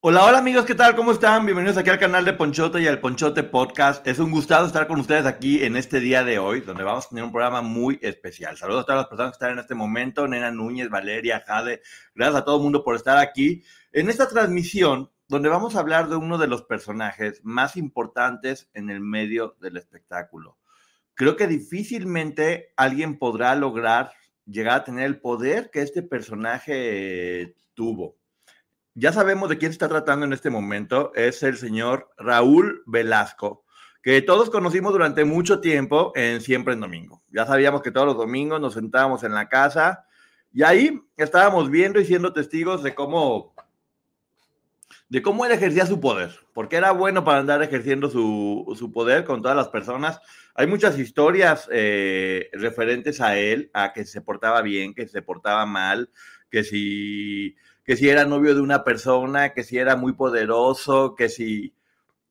Hola, hola amigos, ¿qué tal? ¿Cómo están? Bienvenidos aquí al canal de Ponchote y al Ponchote Podcast. Es un gustado estar con ustedes aquí en este día de hoy, donde vamos a tener un programa muy especial. Saludos a todas las personas que están en este momento, Nena Núñez, Valeria, Jade. Gracias a todo el mundo por estar aquí en esta transmisión, donde vamos a hablar de uno de los personajes más importantes en el medio del espectáculo. Creo que difícilmente alguien podrá lograr llegar a tener el poder que este personaje tuvo ya sabemos de quién se está tratando en este momento, es el señor Raúl Velasco, que todos conocimos durante mucho tiempo en Siempre en Domingo. Ya sabíamos que todos los domingos nos sentábamos en la casa y ahí estábamos viendo y siendo testigos de cómo de cómo él ejercía su poder, porque era bueno para andar ejerciendo su, poder con todas las personas. Hay muchas historias eh, referentes a él, a que se portaba bien, que se portaba mal, que si que si era novio de una persona, que si era muy poderoso, que si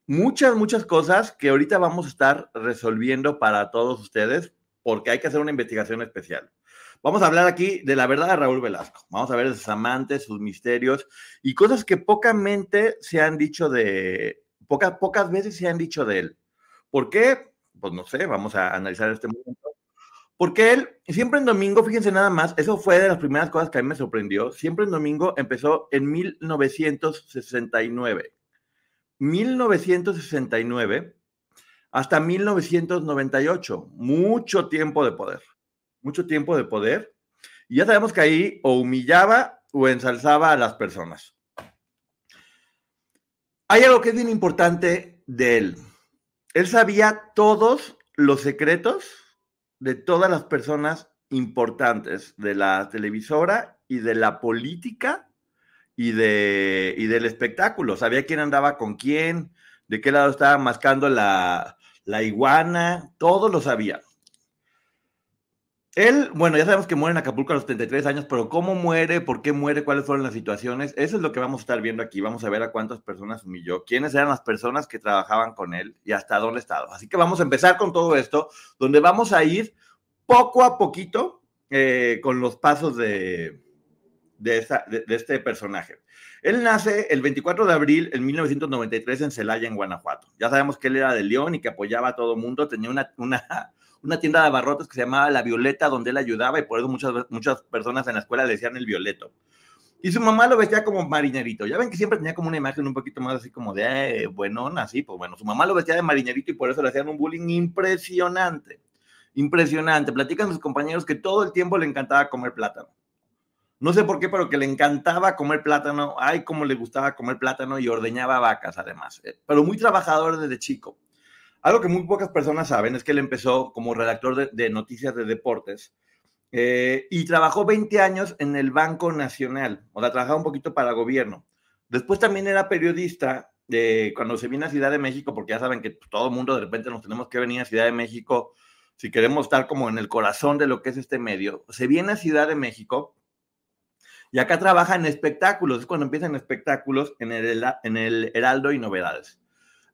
muchas, muchas cosas que ahorita vamos a estar resolviendo para todos ustedes porque hay que hacer una investigación especial. Vamos a hablar aquí de la verdad de Raúl Velasco. Vamos a ver sus amantes, sus misterios y cosas que pocamente se han dicho de, pocas, pocas veces se han dicho de él. ¿Por qué? Pues no sé, vamos a analizar este momento. Porque él, siempre en domingo, fíjense nada más, eso fue de las primeras cosas que a mí me sorprendió. Siempre en domingo empezó en 1969. 1969 hasta 1998. Mucho tiempo de poder. Mucho tiempo de poder. Y ya sabemos que ahí o humillaba o ensalzaba a las personas. Hay algo que es bien importante de él. Él sabía todos los secretos de todas las personas importantes de la televisora y de la política y, de, y del espectáculo. Sabía quién andaba con quién, de qué lado estaba mascando la, la iguana, todo lo sabía. Él, bueno, ya sabemos que muere en Acapulco a los 33 años, pero cómo muere, por qué muere, cuáles fueron las situaciones, eso es lo que vamos a estar viendo aquí. Vamos a ver a cuántas personas humilló, quiénes eran las personas que trabajaban con él y hasta dónde estaba. Así que vamos a empezar con todo esto, donde vamos a ir poco a poquito eh, con los pasos de, de, de, este personaje. Él nace el 24 de abril en 1993 en Celaya, en Guanajuato. Ya sabemos que él era de León y que apoyaba a todo mundo. Tenía una, una, una tienda de abarrotes que se llamaba La Violeta, donde él ayudaba y por eso muchas, muchas personas en la escuela le decían el Violeto. Y su mamá lo vestía como marinerito. Ya ven que siempre tenía como una imagen un poquito más así como de eh, buenón, así. Pues bueno, su mamá lo vestía de marinerito y por eso le hacían un bullying impresionante. Impresionante. Platican sus compañeros que todo el tiempo le encantaba comer plátano. No sé por qué, pero que le encantaba comer plátano. Ay, cómo le gustaba comer plátano y ordeñaba vacas además. Eh, pero muy trabajador desde chico. Algo que muy pocas personas saben es que él empezó como redactor de, noticias de deportes eh, y trabajó 20 años en el Banco Nacional, o sea, trabajaba un poquito para el gobierno. Después también era periodista de cuando se vino a Ciudad de México, porque ya saben que todo el mundo de repente nos tenemos que venir a Ciudad de México si queremos estar como en el corazón de lo que es este medio. Se viene a Ciudad de México y acá trabaja en espectáculos, es cuando empiezan espectáculos en el, en el Heraldo y Novedades.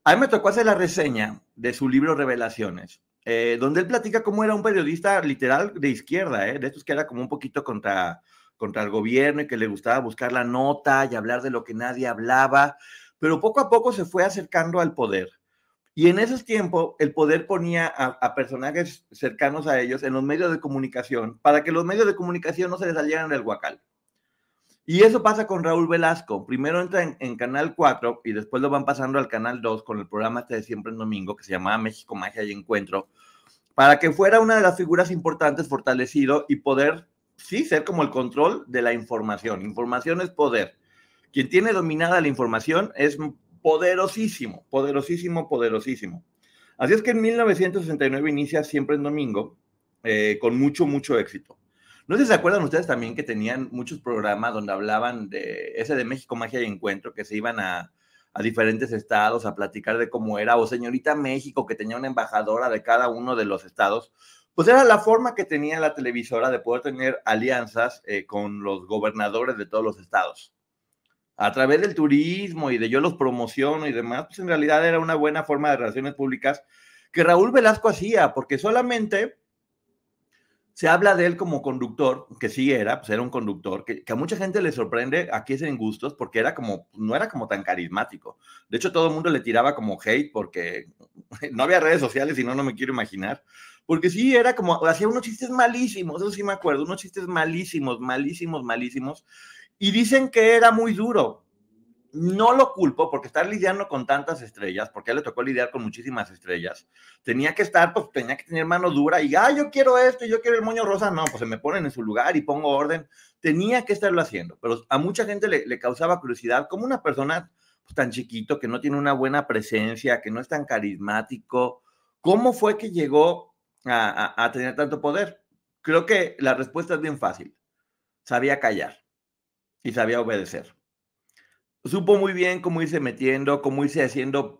A me tocó hacer la reseña de su libro Revelaciones, eh, donde él platica cómo era un periodista literal de izquierda, eh, de estos que era como un poquito contra, contra el gobierno y que le gustaba buscar la nota y hablar de lo que nadie hablaba, pero poco a poco se fue acercando al poder. Y en esos tiempos, el poder ponía a, personajes cercanos a ellos en los medios de comunicación para que los medios de comunicación no se les salieran del guacal. Y eso pasa con Raúl Velasco. Primero entra en, Canal 4 y después lo van pasando al Canal 2 con el programa este de siempre en domingo que se llamaba México Magia y Encuentro, para que fuera una de las figuras importantes fortalecido y poder, sí, ser como el control de la información. Información es poder. Quien tiene dominada la información es poderosísimo, poderosísimo, poderosísimo. Así es que en 1969 inicia siempre en domingo, eh, con mucho, mucho éxito. No sé si se acuerdan ustedes también que tenían muchos programas donde hablaban de ese de México Magia y Encuentro, que se iban a, a diferentes estados a platicar de cómo era, o Señorita México, que tenía una embajadora de cada uno de los estados. Pues era la forma que tenía la televisora de poder tener alianzas eh, con los gobernadores de todos los estados a través del turismo y de yo los promociono y demás, pues en realidad era una buena forma de relaciones públicas que Raúl Velasco hacía, porque solamente se habla de él como conductor, que sí era, pues era un conductor, que, a mucha gente le sorprende, aquí es en gustos, porque era como, no era como tan carismático. De hecho, todo el mundo le tiraba como hate porque no había redes sociales y no, no me quiero imaginar. Porque sí, era como, hacía unos chistes malísimos, eso sí me acuerdo, unos chistes malísimos, malísimos, malísimos. Y dicen que era muy duro. No lo culpo porque estar lidiando con tantas estrellas, porque a él le tocó lidiar con muchísimas estrellas, tenía que estar, pues tenía que tener mano dura y, ah, yo quiero esto, yo quiero el moño rosa, no, pues se me ponen en su lugar y pongo orden. Tenía que estarlo haciendo, pero a mucha gente le, causaba curiosidad, como una persona pues, tan chiquito, que no tiene una buena presencia, que no es tan carismático, ¿cómo fue que llegó a tener tanto poder? Creo que la respuesta es bien fácil. Sabía callar y sabía obedecer. Supo muy bien cómo irse metiendo, cómo irse haciendo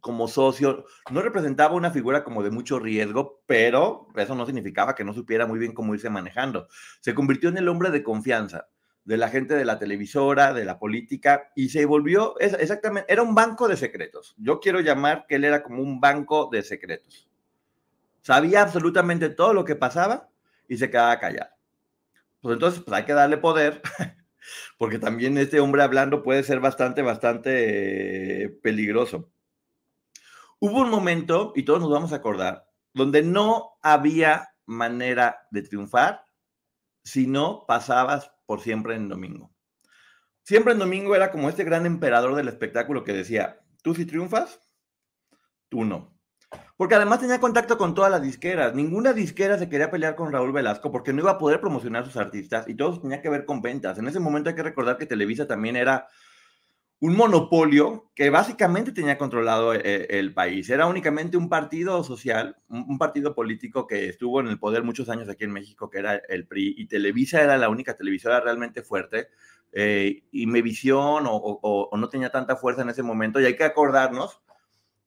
como socio. No representaba una figura como de mucho riesgo, pero eso no significaba que no supiera muy bien cómo irse manejando. Se convirtió en el hombre de confianza de la gente de la televisora, de la política, y se volvió exactamente, era un banco de secretos. Yo quiero llamar que él era como un banco de secretos. Sabía absolutamente todo lo que pasaba y se quedaba callado. Pues entonces, pues hay que darle poder porque también este hombre hablando puede ser bastante, bastante eh, peligroso. Hubo un momento, y todos nos vamos a acordar, donde no había manera de triunfar si no pasabas por siempre en domingo. Siempre en domingo era como este gran emperador del espectáculo que decía, tú si triunfas, tú no. Porque además tenía contacto con todas las disqueras. Ninguna disquera se quería pelear con Raúl Velasco porque no iba a poder promocionar a sus artistas y todo tenía que ver con ventas. En ese momento hay que recordar que Televisa también era un monopolio que básicamente tenía controlado eh, el, país. Era únicamente un partido social, un, partido político que estuvo en el poder muchos años aquí en México, que era el PRI, y Televisa era la única televisora realmente fuerte. Eh, y Mevisión o, o no tenía tanta fuerza en ese momento. Y hay que acordarnos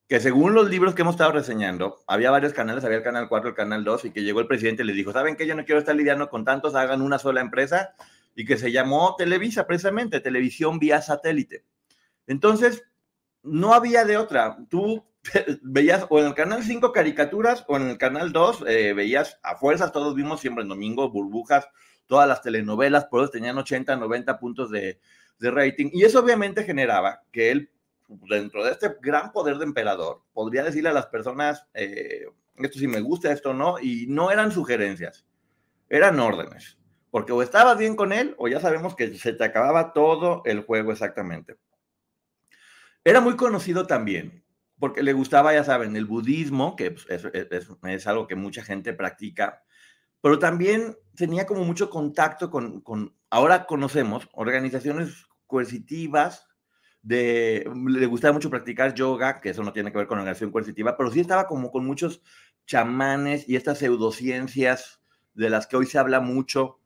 que según los libros que hemos estado reseñando, había varios canales, había el canal 4, el canal 2, y que llegó el presidente y le dijo, ¿saben qué? Yo no quiero estar lidiando con tantos, hagan una sola empresa, y que se llamó Televisa, precisamente, televisión vía satélite. Entonces, no había de otra. Tú veías o en el canal 5 caricaturas o en el canal 2 eh, veías a fuerzas, todos vimos siempre en domingo, burbujas, todas las telenovelas, por eso tenían 80, 90 puntos de, de rating. Y eso obviamente generaba que él dentro de este gran poder de emperador, podría decirle a las personas, eh, esto sí me gusta, esto no, y no eran sugerencias, eran órdenes, porque o estabas bien con él o ya sabemos que se te acababa todo el juego exactamente. Era muy conocido también, porque le gustaba, ya saben, el budismo, que pues, es, algo que mucha gente practica, pero también tenía como mucho contacto con, con ahora conocemos, organizaciones coercitivas, le gustaba mucho practicar yoga, que eso no tiene que ver con la negación coercitiva, pero sí estaba como con muchos chamanes y estas pseudociencias de las que hoy se habla mucho.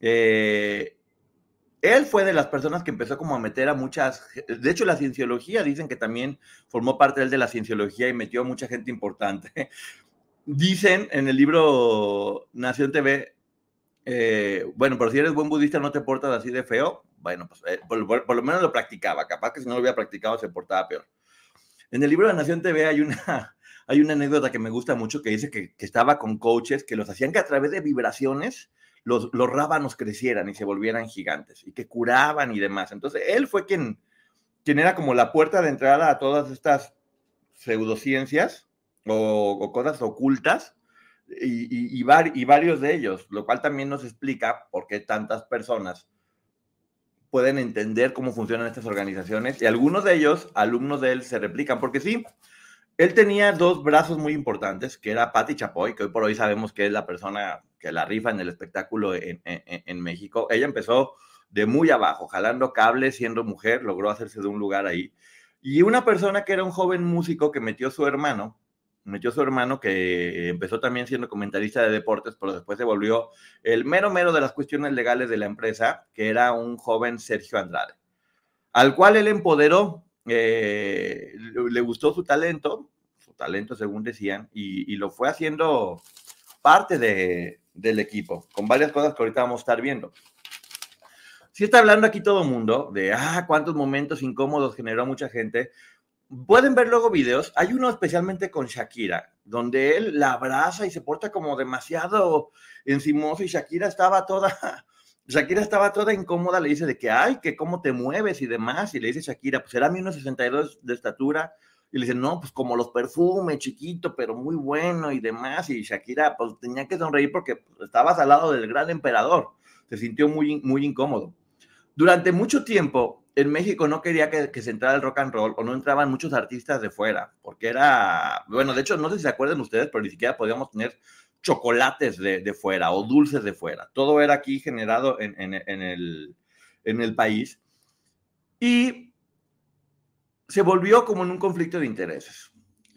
Eh, él fue de las personas que empezó como a meter a muchas, de hecho la cienciología dicen que también formó parte él de la cienciología y metió a mucha gente importante. Dicen en el libro Nación TV, eh, bueno, pero si eres buen budista no te portas así de feo. Bueno, pues eh, por, lo menos lo practicaba. Capaz que si no lo hubiera practicado se portaba peor. En el libro de Nación TV hay una, hay una anécdota que me gusta mucho que dice que, estaba con coaches que los hacían que a través de vibraciones los, los rábanos crecieran y se volvieran gigantes y que curaban y demás. Entonces, él fue quien, quien era como la puerta de entrada a todas estas pseudociencias o, cosas ocultas y, varios de ellos, lo cual también nos explica por qué tantas personas pueden entender cómo funcionan estas organizaciones y algunos de ellos, alumnos de él, se replican, porque sí, él tenía dos brazos muy importantes, que era Patti Chapoy, que hoy por hoy sabemos que es la persona que la rifa en el espectáculo en, en México. Ella empezó de muy abajo, jalando cables, siendo mujer, logró hacerse de un lugar ahí. Y una persona que era un joven músico que metió su hermano, metió su hermano que empezó también siendo comentarista de deportes, pero después se volvió el mero mero de las cuestiones legales de la empresa, que era un joven Sergio Andrade, al cual él empoderó, eh, le gustó su talento, su talento según decían, y, lo fue haciendo parte de, del equipo, con varias cosas que ahorita vamos a estar viendo. Si está hablando aquí todo el mundo de, ah, cuántos momentos incómodos generó mucha gente, pueden ver luego videos. Hay uno especialmente con Shakira, donde él la abraza y se porta como demasiado encimoso y Shakira estaba toda, Shakira estaba toda incómoda, le dice de que, ay, que cómo te mueves y demás, y le dice Shakira, pues era 1,62 de estatura, y le dice, no, pues como los perfumes, chiquito, pero muy bueno y demás, y Shakira pues tenía que sonreír porque pues, estabas al lado del gran emperador, se sintió muy, muy incómodo. Durante mucho tiempo, en México no quería que, se entrara el rock and roll o no entraban muchos artistas de fuera, porque era, bueno, de hecho, no sé si se acuerdan ustedes, pero ni siquiera podíamos tener chocolates de, fuera o dulces de fuera. Todo era aquí generado en, el, en el país. Y se volvió como en un conflicto de intereses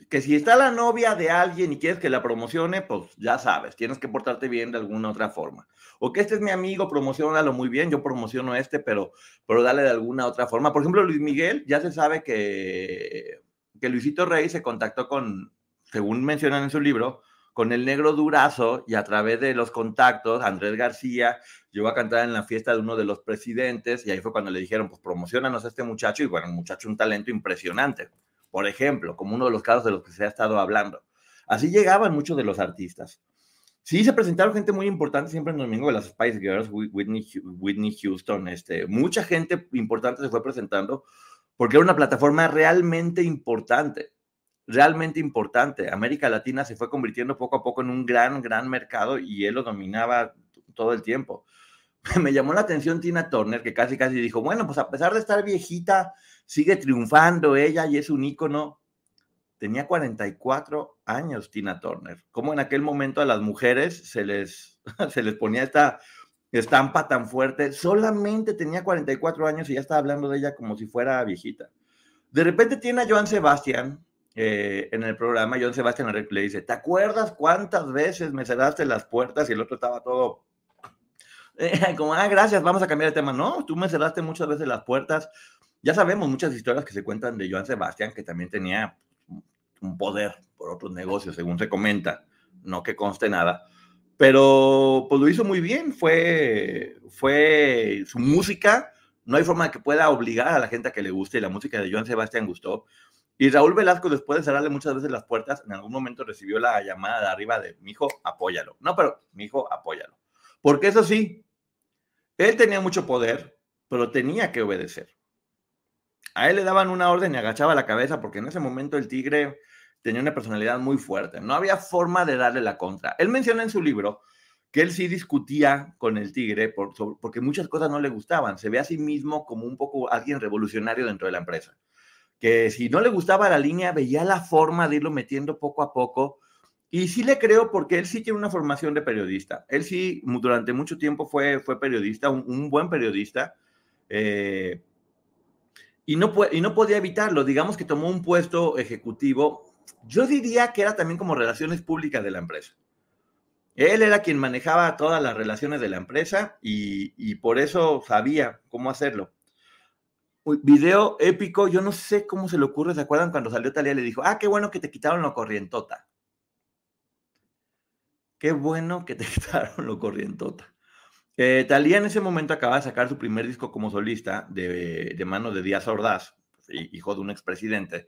que si está la novia de alguien y quieres que la promocione, pues ya sabes, tienes que portarte bien de alguna otra forma. O que este es mi amigo, promocionalo muy bien, yo promociono este, pero, pero dale de alguna otra forma. Por ejemplo, Luis Miguel, ya se sabe que, que Luisito Rey se contactó con, según mencionan en su libro, con el negro durazo y a través de los contactos, Andrés García llegó a cantar en la fiesta de uno de los presidentes y ahí fue cuando le dijeron, pues promocionanos a este muchacho y bueno, un muchacho, un talento impresionante por ejemplo, como uno de los casos de los que se ha estado hablando. Así llegaban muchos de los artistas. Sí, se presentaron gente muy importante siempre en domingo de las Spice Girls, Whitney, Whitney Houston, este, mucha gente importante se fue presentando porque era una plataforma realmente importante, realmente importante. América Latina se fue convirtiendo poco a poco en un gran, gran mercado y él lo dominaba todo el tiempo. Me llamó la atención Tina Turner, que casi, casi dijo, bueno, pues a pesar de estar viejita, sigue triunfando ella y es un ícono. Tenía 44 años Tina Turner. Como en aquel momento a las mujeres se les, se les ponía esta estampa tan fuerte. Solamente tenía 44 años y ya estaba hablando de ella como si fuera viejita. De repente tiene a Joan Sebastián eh, en el programa. Joan Sebastián le dice, ¿te acuerdas cuántas veces me cerraste las puertas? Y el otro estaba todo como, ah, gracias, vamos a cambiar de tema. No, tú me cerraste muchas veces las puertas, ya sabemos muchas historias que se cuentan de Joan Sebastián, que también tenía un poder por otros negocios, según se comenta, no que conste nada, pero pues lo hizo muy bien, fue, fue su música, no hay forma que pueda obligar a la gente a que le guste, y la música de Joan Sebastián gustó. Y Raúl Velasco, después de cerrarle muchas veces las puertas, en algún momento recibió la llamada de arriba de, mi hijo, apóyalo. No, pero, mi hijo, apóyalo. Porque eso sí, él tenía mucho poder, pero tenía que obedecer. A él le daban una orden y agachaba la cabeza porque en ese momento el tigre tenía una personalidad muy fuerte. No había forma de darle la contra. Él menciona en su libro que él sí discutía con el tigre porque muchas cosas no le gustaban. Se ve a sí mismo como un poco alguien revolucionario dentro de la empresa. Que si no le gustaba la línea, veía la forma de irlo metiendo poco a poco. Y sí le creo porque él sí tiene una formación de periodista. Él sí durante mucho tiempo fue, fue periodista, un, buen periodista. Eh, y no, y no podía evitarlo. Digamos que tomó un puesto ejecutivo. Yo diría que era también como relaciones públicas de la empresa. Él era quien manejaba todas las relaciones de la empresa y, por eso sabía cómo hacerlo. Video épico, yo no sé cómo se le ocurre, ¿se acuerdan cuando salió Talía y le dijo, ah, qué bueno que te quitaron lo corrientota? Qué bueno que te quitaron lo corrientota. Eh, Talía en ese momento acaba de sacar su primer disco como solista de, de mano de Díaz Ordaz, hijo de un expresidente,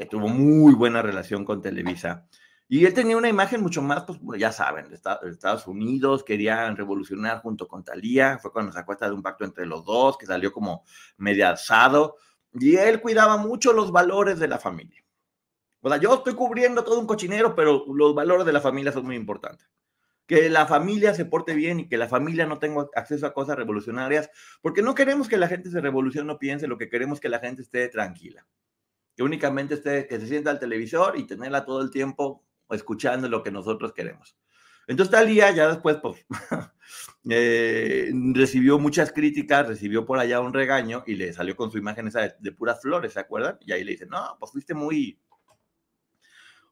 que tuvo muy buena relación con Televisa. Y él tenía una imagen mucho más, pues ya saben, de Estados Unidos, querían revolucionar junto con Talía, fue cuando se acuesta de un pacto entre los dos, que salió como medio alzado, y él cuidaba mucho los valores de la familia. O sea, yo estoy cubriendo todo un cochinero, pero los valores de la familia son muy importantes. Que la familia se porte bien y que la familia no tenga acceso a cosas revolucionarias, porque no queremos que la gente se revolucione, no piense, lo que queremos es que la gente esté tranquila que únicamente esté, que se sienta al televisor y tenerla todo el tiempo escuchando lo que nosotros queremos. Entonces Talía ya después pues, eh, recibió muchas críticas, recibió por allá un regaño y le salió con su imagen esa de, puras flores, ¿se acuerdan? Y ahí le dicen, no, pues fuiste muy,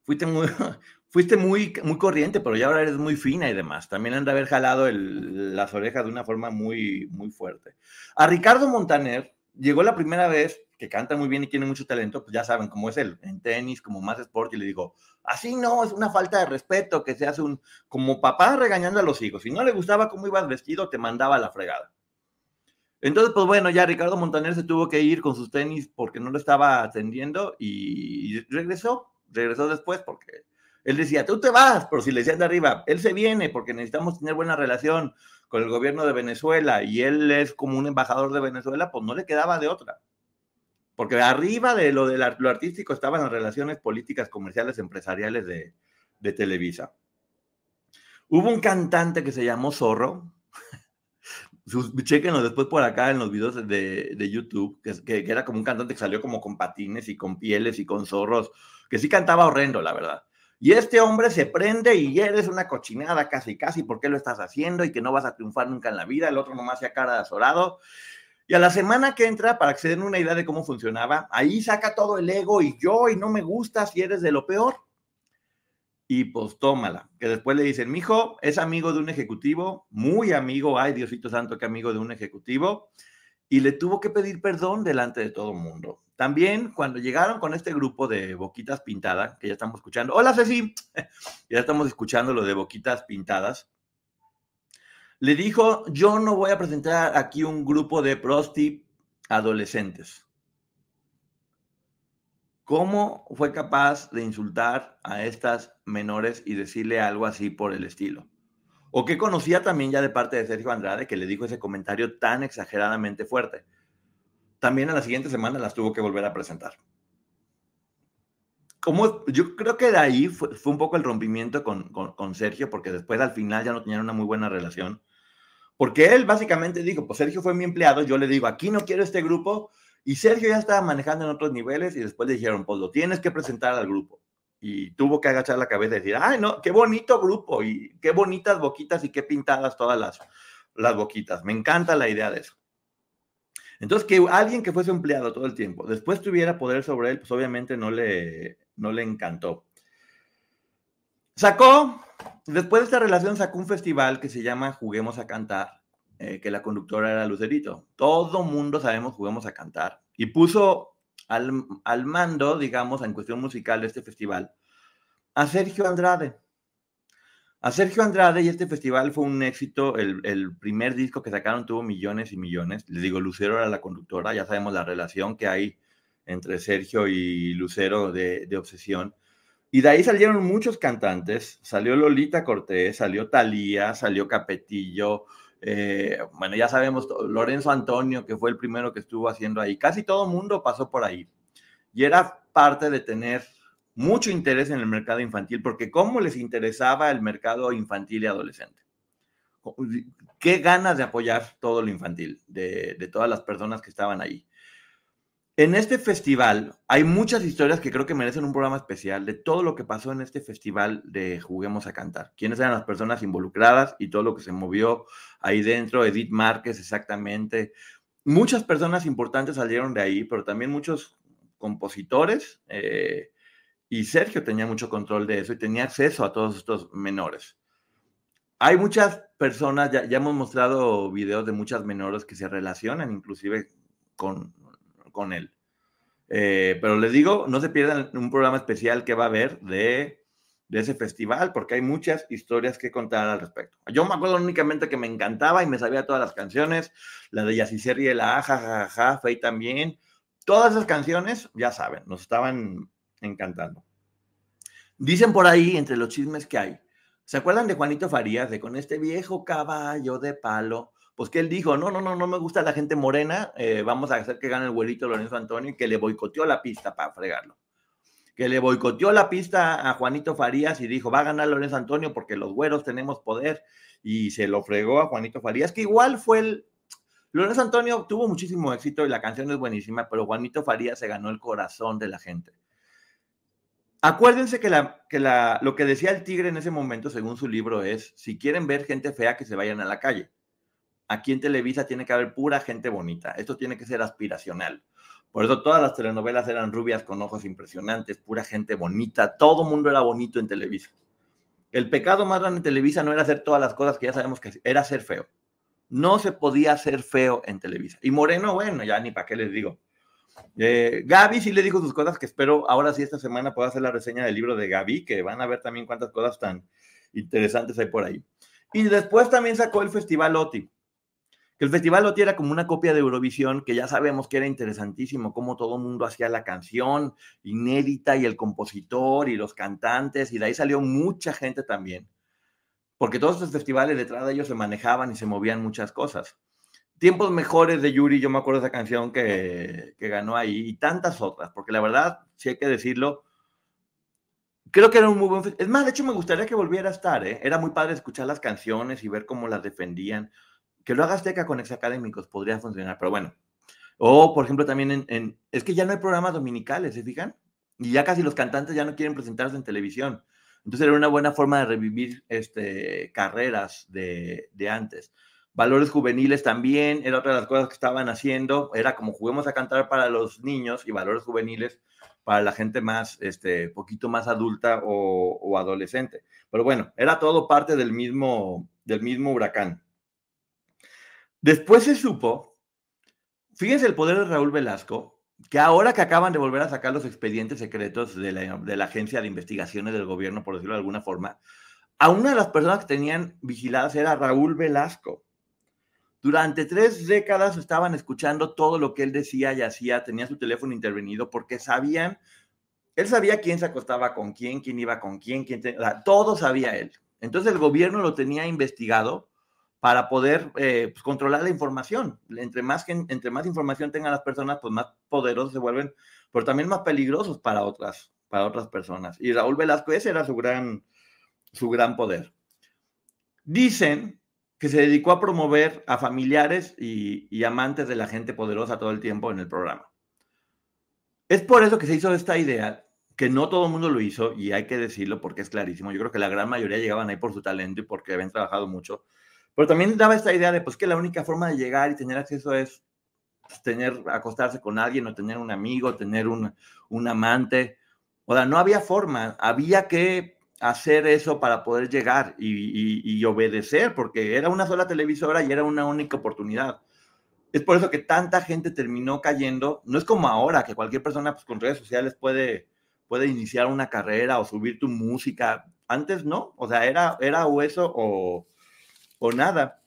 fuiste muy, fuiste muy, muy corriente, pero ya ahora eres muy fina y demás. También han de haber jalado las orejas de una forma muy, muy fuerte. A Ricardo Montaner llegó la primera vez que canta muy bien y tiene mucho talento, pues ya saben cómo es él, en tenis, como más sport, y le digo, así no, es una falta de respeto que se hace un, como papá regañando a los hijos. Si no le gustaba cómo ibas vestido, te mandaba a la fregada. Entonces, pues bueno, ya Ricardo Montaner se tuvo que ir con sus tenis porque no lo estaba atendiendo y regresó, regresó después porque él decía, tú te vas, pero si le decían de arriba, él se viene porque necesitamos tener buena relación con el gobierno de Venezuela y él es como un embajador de Venezuela, pues no le quedaba de otra porque arriba de lo de lo artístico estaban las relaciones políticas, comerciales, empresariales de, Televisa. Hubo un cantante que se llamó Zorro, chequenlo después por acá en los videos de, YouTube, que, que, era como un cantante que salió como con patines y con pieles y con zorros, que sí cantaba horrendo, la verdad. Y este hombre se prende y eres una cochinada casi, casi, ¿por qué lo estás haciendo? Y que no vas a triunfar nunca en la vida. El otro nomás se cara de azorado. Y a la semana que entra, para que se den una idea de cómo funcionaba, ahí saca todo el ego y yo, y no me gusta si eres de lo peor. Y pues tómala. Que después le dicen, mijo, es amigo de un ejecutivo, muy amigo, ay Diosito Santo, que amigo de un ejecutivo. Y le tuvo que pedir perdón delante de todo el mundo. También cuando llegaron con este grupo de Boquitas Pintadas, que ya estamos escuchando, hola Ceci, ya estamos escuchando lo de Boquitas Pintadas, le dijo, yo no voy a presentar aquí un grupo de prosti adolescentes. ¿Cómo fue capaz de insultar a estas menores y decirle algo así por el estilo? O que conocía también ya de parte de Sergio Andrade que le dijo ese comentario tan exageradamente fuerte. También a la siguiente semana las tuvo que volver a presentar. Como, yo creo que de ahí fue, un poco el rompimiento con, con, Sergio, porque después al final ya no tenían una muy buena relación. Porque él básicamente dijo, pues Sergio fue mi empleado, yo le digo, aquí no quiero este grupo, y Sergio ya estaba manejando en otros niveles y después le dijeron, pues lo tienes que presentar al grupo. Y tuvo que agachar la cabeza y decir, ay, no, qué bonito grupo y qué bonitas boquitas y qué pintadas todas las, las boquitas. Me encanta la idea de eso. Entonces, que alguien que fuese empleado todo el tiempo, después tuviera poder sobre él, pues obviamente no le, no le encantó. Sacó Después de esta relación sacó un festival que se llama Juguemos a Cantar, eh, que la conductora era Lucerito. Todo mundo sabemos Juguemos a Cantar. Y puso al, al, mando, digamos, en cuestión musical de este festival, a Sergio Andrade. A Sergio Andrade y este festival fue un éxito. El, primer disco que sacaron tuvo millones y millones. Les digo, Lucero era la conductora. Ya sabemos la relación que hay entre Sergio y Lucero de obsesión. Y de ahí salieron muchos cantantes, salió Lolita Cortés, salió Talía, salió Capetillo, eh, bueno, ya sabemos, Lorenzo Antonio, que fue el primero que estuvo haciendo ahí, casi todo mundo pasó por ahí. Y era parte de tener mucho interés en el mercado infantil, porque cómo les interesaba el mercado infantil y adolescente. Qué ganas de apoyar todo lo infantil, de, de todas las personas que estaban ahí. En este festival hay muchas historias que creo que merecen un programa especial de todo lo que pasó en este festival de Juguemos a Cantar. Quiénes eran las personas involucradas y todo lo que se movió ahí dentro. Edith Márquez, exactamente. Muchas personas importantes salieron de ahí, pero también muchos compositores eh, y Sergio tenía mucho control de eso y tenía acceso a todos estos menores. Hay muchas personas, ya, hemos mostrado videos de muchas menores que se relacionan inclusive con, con él. Eh, pero les digo, no se pierdan un programa especial que va a haber de, de, ese festival, porque hay muchas historias que contar al respecto. Yo me acuerdo únicamente que me encantaba y me sabía todas las canciones, la de Yacicer y el Aja, jajaja, Fey también. Todas esas canciones, ya saben, nos estaban encantando. Dicen por ahí, entre los chismes que hay, ¿se acuerdan de Juanito Farías, de con este viejo caballo de palo? Pues que él dijo, no, no, no, no me gusta la gente morena, eh, vamos a hacer que gane el vuelito Lorenzo Antonio y que le boicoteó la pista para fregarlo. Que le boicoteó la pista a Juanito Farías y dijo, va a ganar Lorenzo Antonio porque los güeros tenemos poder y se lo fregó a Juanito Farías, que igual fue el... Lorenzo Antonio tuvo muchísimo éxito y la canción es buenísima, pero Juanito Farías se ganó el corazón de la gente. Acuérdense que, la, que la, lo que decía el tigre en ese momento, según su libro, es, si quieren ver gente fea, que se vayan a la calle. Aquí en Televisa tiene que haber pura gente bonita. Esto tiene que ser aspiracional. Por eso todas las telenovelas eran rubias con ojos impresionantes, pura gente bonita. Todo mundo era bonito en Televisa. El pecado más grande en Televisa no era hacer todas las cosas que ya sabemos que era ser feo. No se podía ser feo en Televisa. Y Moreno, bueno, ya ni para qué les digo. Eh, Gaby sí le dijo sus cosas que espero ahora sí esta semana pueda hacer la reseña del libro de Gaby, que van a ver también cuántas cosas tan interesantes hay por ahí. Y después también sacó el Festival OTI, que el Festival OTI era como una copia de Eurovisión, que ya sabemos que era interesantísimo, cómo todo el mundo hacía la canción inédita y el compositor y los cantantes, y de ahí salió mucha gente también, porque todos estos festivales detrás de ellos se manejaban y se movían muchas cosas tiempos mejores de Yuri, yo me acuerdo de esa canción que, ganó ahí y tantas otras, porque la verdad, si hay que decirlo, creo que era un muy buen... Es más, de hecho me gustaría que volviera a estar, ¿eh? Era muy padre escuchar las canciones y ver cómo las defendían. Que lo haga Azteca con ex académicos podría funcionar, pero bueno. O, por ejemplo, también en, Es que ya no hay programas dominicales, ¿se fijan? Y ya casi los cantantes ya no quieren presentarse en televisión. Entonces era una buena forma de revivir este, carreras de, de antes. Valores juveniles también era otra de las cosas que estaban haciendo. Era como juguemos a cantar para los niños y valores juveniles para la gente más, este, poquito más adulta o, adolescente. Pero bueno, era todo parte del mismo, del mismo huracán. Después se supo, fíjense el poder de Raúl Velasco, que ahora que acaban de volver a sacar los expedientes secretos de la, agencia de investigaciones del gobierno, por decirlo de alguna forma, a una de las personas que tenían vigiladas era Raúl Velasco. Durante tres décadas estaban escuchando todo lo que él decía y hacía, tenía su teléfono intervenido porque sabían, él sabía quién se acostaba con quién, quién iba con quién, quién todo sabía él. Entonces el gobierno lo tenía investigado para poder eh, pues, controlar la información. Entre más, entre más información tengan las personas, pues más poderosos se vuelven, pero también más peligrosos para otras, para otras personas. Y Raúl Velasco, ese era su gran, su gran poder. Dicen que se dedicó a promover a familiares y, amantes de la gente poderosa todo el tiempo en el programa. Es por eso que se hizo esta idea, que no todo el mundo lo hizo, y hay que decirlo porque es clarísimo. Yo creo que la gran mayoría llegaban ahí por su talento y porque habían trabajado mucho. Pero también daba esta idea de pues, que la única forma de llegar y tener acceso es pues, tener, acostarse con alguien o tener un amigo, tener un, un amante. O sea, no había forma, había que hacer eso para poder llegar y, obedecer, porque era una sola televisora y era una única oportunidad. Es por eso que tanta gente terminó cayendo. No es como ahora, que cualquier persona pues, con redes sociales puede, puede iniciar una carrera o subir tu música. Antes no, o sea, era, era o eso o, o nada.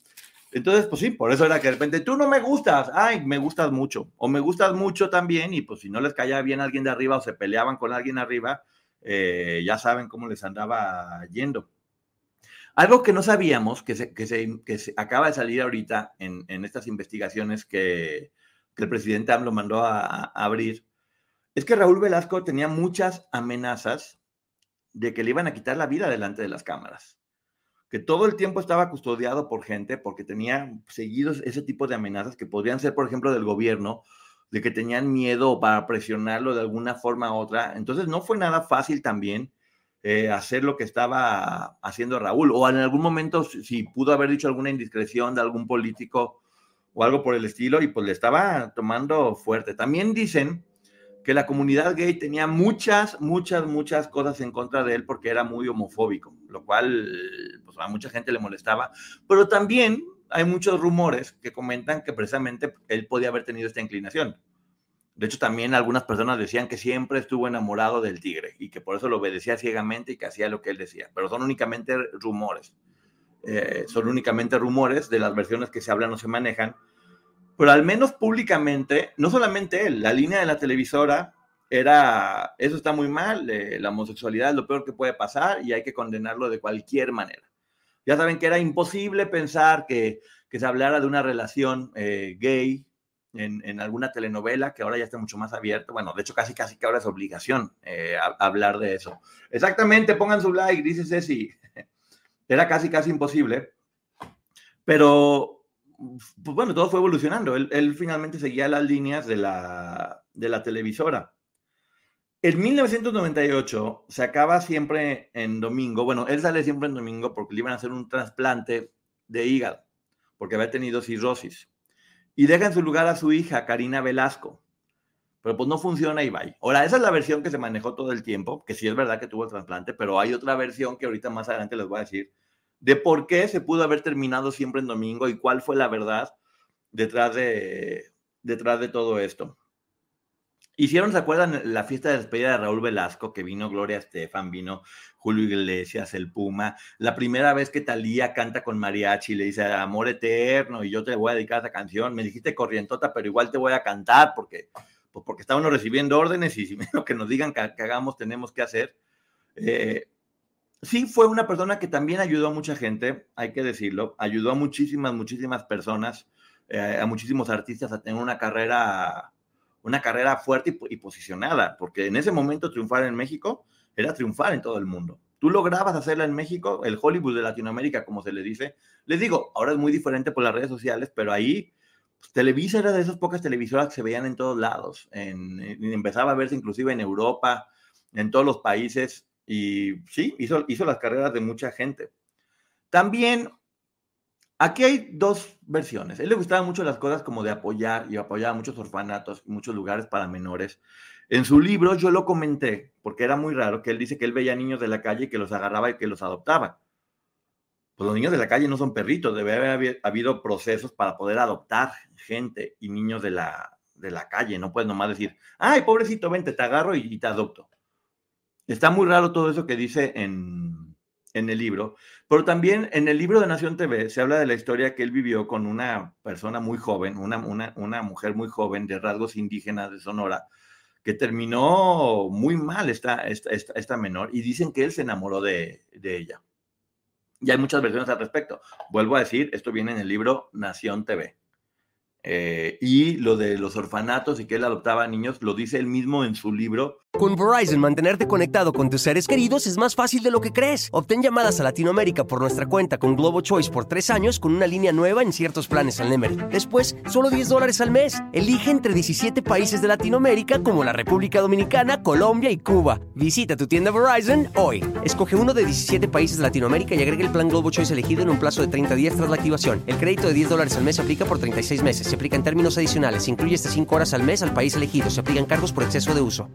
Entonces, pues sí, por eso era que de repente tú no me gustas, ay, me gustas mucho, o me gustas mucho también, y pues si no les caía bien alguien de arriba o se peleaban con alguien arriba, eh, ya saben cómo les andaba yendo. Algo que no sabíamos, que se, que se, acaba de salir ahorita en, estas investigaciones que, el presidente AMLO mandó a, abrir, es que Raúl Velasco tenía muchas amenazas de que le iban a quitar la vida delante de las cámaras. Que todo el tiempo estaba custodiado por gente porque tenía seguidos ese tipo de amenazas que podrían ser, por ejemplo, del gobierno de que tenían miedo para presionarlo de alguna forma u otra. Entonces no fue nada fácil también eh, hacer lo que estaba haciendo Raúl, o en algún momento si, pudo haber dicho alguna indiscreción de algún político o algo por el estilo, y pues le estaba tomando fuerte. También dicen que la comunidad gay tenía muchas, muchas, muchas cosas en contra de él porque era muy homofóbico, lo cual pues, a mucha gente le molestaba, pero también hay muchos rumores que comentan que precisamente él podía haber tenido esta inclinación. De hecho, también algunas personas decían que siempre estuvo enamorado del tigre y que por eso lo obedecía ciegamente y que hacía lo que él decía, pero son únicamente rumores. Eh, son únicamente rumores de las versiones que se hablan o se manejan, pero al menos públicamente, no solamente él, la línea de la televisora era, eso está muy mal, eh, la homosexualidad es lo peor que puede pasar y hay que condenarlo de cualquier manera. Ya saben que era imposible pensar que, que se hablara de una relación eh, gay en, en, alguna telenovela, que ahora ya está mucho más abierto. Bueno, de hecho, casi, casi que ahora es obligación eh, hablar de eso. Exactamente, pongan su like, dice Ceci. Era casi, casi imposible. Pero, pues bueno, todo fue evolucionando. Él, él finalmente seguía las líneas de la, de la televisora. En 1998 se acaba siempre en domingo. Bueno, él sale siempre en domingo porque le iban a hacer un trasplante de hígado, porque había tenido cirrosis. Y deja en su lugar a su hija, Karina Velasco. Pero pues no funciona y va. Ahora, esa es la versión que se manejó todo el tiempo, que sí es verdad que tuvo el trasplante, pero hay otra versión que ahorita más adelante les voy a decir, de por qué se pudo haber terminado siempre en domingo y cuál fue la verdad detrás de, detrás de todo esto. Hicieron, ¿se acuerdan? La fiesta de despedida de Raúl Velasco, que vino Gloria Estefan, vino Julio Iglesias, el Puma. La primera vez que Talía canta con mariachi, le dice Amor Eterno, y yo te voy a dedicar a esa canción. Me dijiste corrientota, pero igual te voy a cantar porque, pues porque estábamos recibiendo órdenes y si lo que nos digan que, hagamos tenemos que hacer. Eh, sí, fue una persona que también ayudó a mucha gente, hay que decirlo. Ayudó a muchísimas, muchísimas personas, eh, a muchísimos artistas a tener una carrera una carrera fuerte y, posicionada, porque en ese momento triunfar en México era triunfar en todo el mundo. Tú lograbas hacerla en México, el Hollywood de Latinoamérica, como se le dice. Les digo, ahora es muy diferente por las redes sociales, pero ahí pues, Televisa era de esas pocas televisoras que se veían en todos lados. En, empezaba a verse inclusive en Europa, en todos los países, y sí, hizo, hizo las carreras de mucha gente. También Aquí hay dos versiones. Él le gustaban mucho las cosas como de apoyar y apoyaba muchos orfanatos muchos lugares para menores. En su libro yo lo comenté, porque era muy raro, que él dice que él veía niños de la calle y que los agarraba y que los adoptaba. Pues los niños de la calle no son perritos, debe haber habido procesos para poder adoptar gente y niños de la, de la calle. No puedes nomás decir, ay, pobrecito, vente, te agarro y, y te adopto. Está muy raro todo eso que dice en, en el libro, pero también en el libro de Nación TV se habla de la historia que él vivió con una persona muy joven, una, una, mujer muy joven de rasgos indígenas de Sonora, que terminó muy mal esta, esta, esta, menor y dicen que él se enamoró de, de ella. Y hay muchas versiones al respecto. Vuelvo a decir, esto viene en el libro Nación TV. Eh, y lo de los orfanatos y que él adoptaba niños, lo dice él mismo en su libro. Con Verizon, mantenerte conectado con tus seres queridos es más fácil de lo que crees. Obtén llamadas a Latinoamérica por nuestra cuenta con Globo Choice por tres años con una línea nueva en ciertos planes al Nemery. Después, solo 10 dólares al mes. Elige entre 17 países de Latinoamérica como la República Dominicana, Colombia y Cuba. Visita tu tienda Verizon hoy. Escoge uno de 17 países de Latinoamérica y agrega el plan Globo Choice elegido en un plazo de 30 días tras la activación. El crédito de 10 dólares al mes aplica por 36 meses. Se aplica en términos adicionales. Se incluye hasta 5 horas al mes al país elegido. Se aplican cargos por exceso de uso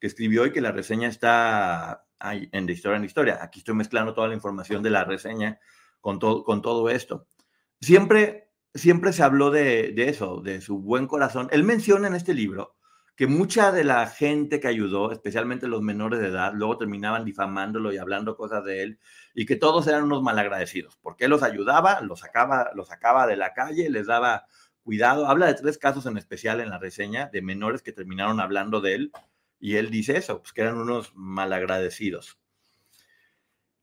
que escribió y que la reseña está en de historia en historia. Aquí estoy mezclando toda la información de la reseña con, todo con todo esto. Siempre, siempre se habló de, de eso, de su buen corazón. Él menciona en este libro que mucha de la gente que ayudó, especialmente los menores de edad, luego terminaban difamándolo y hablando cosas de él, y que todos eran unos malagradecidos, porque él los ayudaba, los sacaba, los sacaba de la calle, les daba cuidado. Habla de tres casos en especial en la reseña de menores que terminaron hablando de él y él dice eso, pues que eran unos malagradecidos.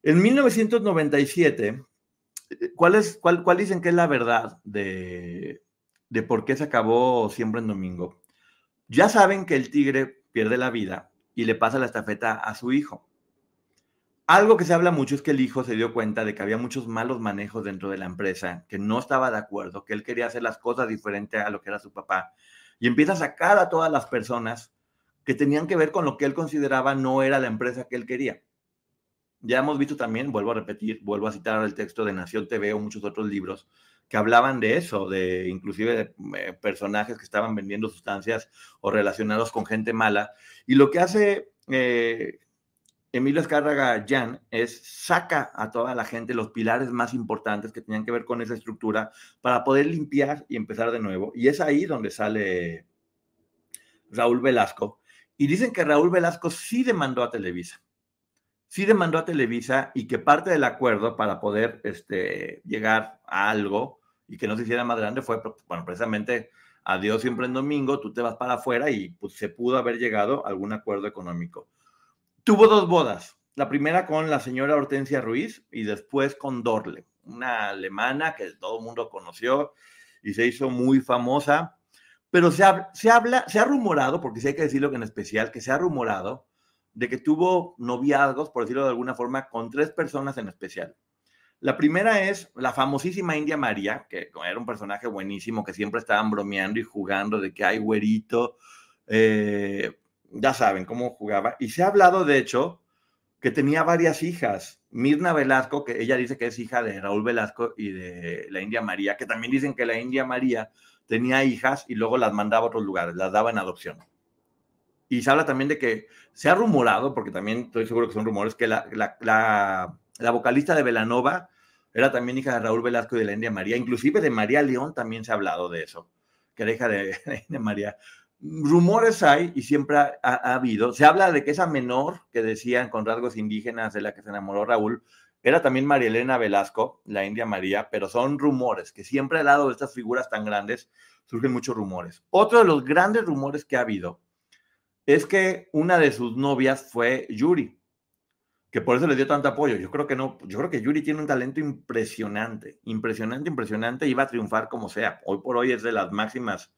En 1997, ¿cuál, es, cuál, cuál dicen que es la verdad de, de por qué se acabó siempre en domingo? Ya saben que el tigre pierde la vida y le pasa la estafeta a su hijo. Algo que se habla mucho es que el hijo se dio cuenta de que había muchos malos manejos dentro de la empresa, que no estaba de acuerdo, que él quería hacer las cosas diferente a lo que era su papá. Y empieza a sacar a todas las personas que tenían que ver con lo que él consideraba no era la empresa que él quería. Ya hemos visto también, vuelvo a repetir, vuelvo a citar el texto de Nación TV o muchos otros libros, que hablaban de eso, de inclusive eh, personajes que estaban vendiendo sustancias o relacionados con gente mala. Y lo que hace eh, Emilio Escárraga Jan es saca a toda la gente los pilares más importantes que tenían que ver con esa estructura para poder limpiar y empezar de nuevo. Y es ahí donde sale Raúl Velasco. Y dicen que Raúl Velasco sí demandó a Televisa sí demandó a Televisa y que parte del acuerdo para poder este, llegar a algo y que no se hiciera más grande fue, bueno, precisamente adiós siempre en domingo, tú te vas para afuera y pues, se pudo haber llegado a algún acuerdo económico. Tuvo dos bodas, la primera con la señora Hortensia Ruiz y después con Dorle, una alemana que todo el mundo conoció y se hizo muy famosa, pero se, se habla, se ha rumorado, porque sí hay que decirlo que en especial, que se ha rumorado de que tuvo noviazgos, por decirlo de alguna forma, con tres personas en especial. La primera es la famosísima India María, que era un personaje buenísimo, que siempre estaban bromeando y jugando de que hay güerito, eh, ya saben cómo jugaba. Y se ha hablado, de hecho, que tenía varias hijas. Mirna Velasco, que ella dice que es hija de Raúl Velasco y de la India María, que también dicen que la India María tenía hijas y luego las mandaba a otros lugares, las daba en adopción. Y se habla también de que se ha rumorado, porque también estoy seguro que son rumores, que la, la, vocalista de Velanova era también hija de Raúl Velasco y de la India María, inclusive de María León también se ha hablado de eso, que era hija de la India María. Rumores hay y siempre ha, ha, habido. Se habla de que esa menor que decían con rasgos indígenas de la que se enamoró Raúl era también María Elena Velasco, la India María, pero son rumores que siempre al lado de estas figuras tan grandes surgen muchos rumores. Otro de los grandes rumores que ha habido es que una de sus novias fue Yuri, que por eso le dio tanto apoyo. Yo creo que no, yo creo que Yuri tiene un talento impresionante, impresionante, impresionante, y va a triunfar como sea. Hoy por hoy es de las máximas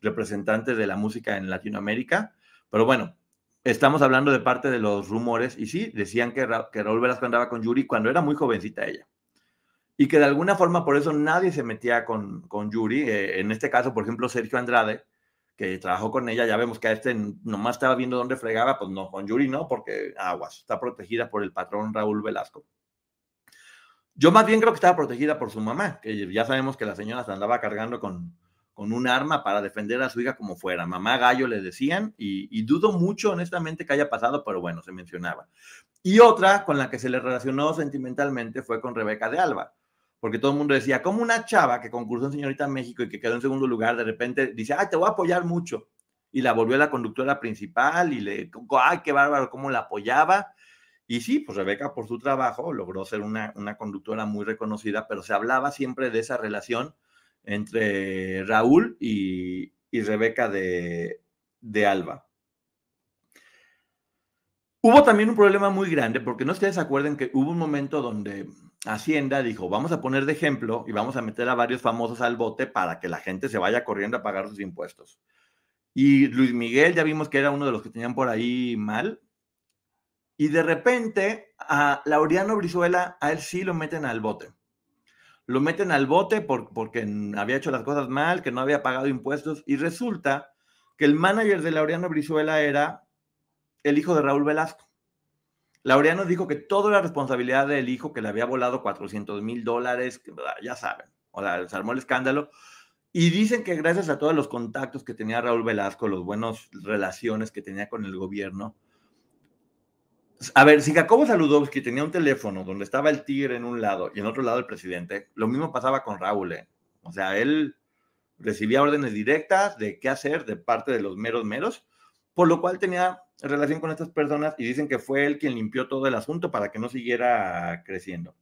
representantes de la música en Latinoamérica, pero bueno, estamos hablando de parte de los rumores, y sí, decían que, Raúl Velasco andaba con Yuri cuando era muy jovencita ella. Y que de alguna forma por eso nadie se metía con, con Yuri. Eh, en este caso, por ejemplo, Sergio Andrade, que trabajó con ella, ya vemos que a este nomás estaba viendo dónde fregaba, pues no, con Yuri no, porque aguas, está protegida por el patrón Raúl Velasco. Yo más bien creo que estaba protegida por su mamá, que ya sabemos que la señora se andaba cargando con, con un arma para defender a su hija como fuera. Mamá gallo le decían, y, dudo mucho honestamente que haya pasado, pero bueno, se mencionaba. Y otra con la que se le relacionó sentimentalmente fue con Rebeca de Alba porque todo el mundo decía, como una chava que concursó en Señorita México y que quedó en segundo lugar, de repente dice, ay, te voy a apoyar mucho. Y la volvió la conductora principal y le, ay, qué bárbaro, cómo la apoyaba. Y sí, pues Rebeca por su trabajo logró ser una, una conductora muy reconocida, pero se hablaba siempre de esa relación entre Raúl y, Rebeca de, de Alba. Hubo también un problema muy grande, porque no ustedes acuerden que hubo un momento donde Hacienda dijo, vamos a poner de ejemplo y vamos a meter a varios famosos al bote para que la gente se vaya corriendo a pagar sus impuestos. Y Luis Miguel ya vimos que era uno de los que tenían por ahí mal. Y de repente a Laureano Brizuela, a él sí lo meten al bote. Lo meten al bote porque había hecho las cosas mal, que no había pagado impuestos. Y resulta que el manager de Laureano Brizuela era el hijo de Raúl Velasco. Laureano dijo que toda la responsabilidad del hijo que le había volado 400 mil dólares, ya saben, o sea, se armó el escándalo. Y dicen que gracias a todos los contactos que tenía Raúl Velasco, los buenos relaciones que tenía con el gobierno. A ver, si Jacobo Saludowski tenía un teléfono donde estaba el tigre en un lado y en otro lado el presidente, lo mismo pasaba con Raúl. ¿eh? O sea, él recibía órdenes directas de qué hacer de parte de los meros meros, por lo cual tenía relación con estas personas y dicen que fue él quien limpió todo el asunto para que no siguiera creciendo.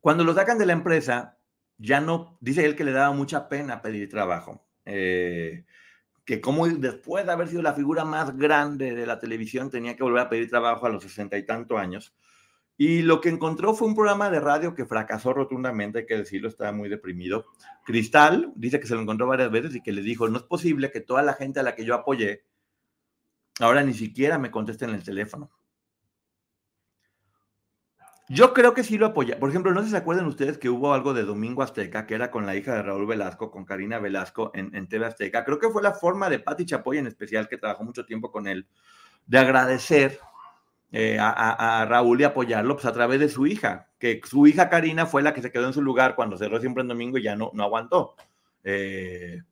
Cuando lo sacan de la empresa, ya no, dice él que le daba mucha pena pedir trabajo. Eh, que como después de haber sido la figura más grande de la televisión tenía que volver a pedir trabajo a los sesenta y tantos años. Y lo que encontró fue un programa de radio que fracasó rotundamente, hay que decirlo, estaba muy deprimido. Cristal dice que se lo encontró varias veces y que le dijo, no es posible que toda la gente a la que yo apoyé Ahora ni siquiera me contesten el teléfono. Yo creo que sí lo apoya. Por ejemplo, no sé si se acuerdan ustedes que hubo algo de Domingo Azteca, que era con la hija de Raúl Velasco, con Karina Velasco en, en TV Azteca. Creo que fue la forma de Patti Chapoy en especial, que trabajó mucho tiempo con él, de agradecer eh, a, Raúl y apoyarlo pues, a través de su hija, que su hija Karina fue la que se quedó en su lugar cuando cerró siempre en domingo y ya no, no aguantó. Eh,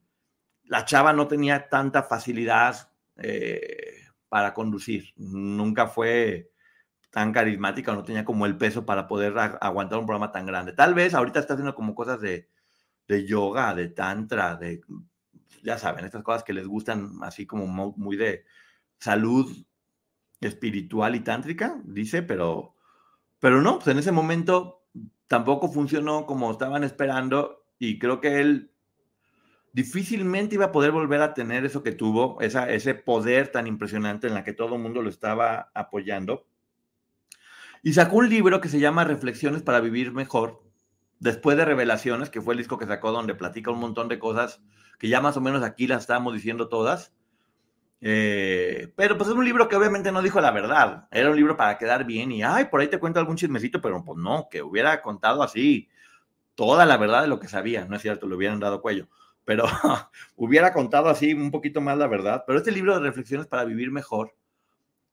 la chava no tenía tanta facilidad eh, para conducir, nunca fue tan carismática, no tenía como el peso para poder aguantar un programa tan grande. Tal vez ahorita está haciendo como cosas de, de yoga, de tantra, de, ya saben, estas cosas que les gustan así como muy de salud espiritual y tántrica, dice, pero, pero no, pues en ese momento tampoco funcionó como estaban esperando y creo que él difícilmente iba a poder volver a tener eso que tuvo, esa, ese poder tan impresionante en la que todo el mundo lo estaba apoyando. Y sacó un libro que se llama Reflexiones para Vivir Mejor, después de Revelaciones, que fue el disco que sacó donde platica un montón de cosas que ya más o menos aquí las estábamos diciendo todas. Eh, pero pues es un libro que obviamente no dijo la verdad. Era un libro para quedar bien y, ay, por ahí te cuento algún chismecito, pero pues no, que hubiera contado así toda la verdad de lo que sabía. No es cierto, le hubieran dado cuello, pero hubiera contado así un poquito más la verdad. Pero este libro de reflexiones para vivir mejor,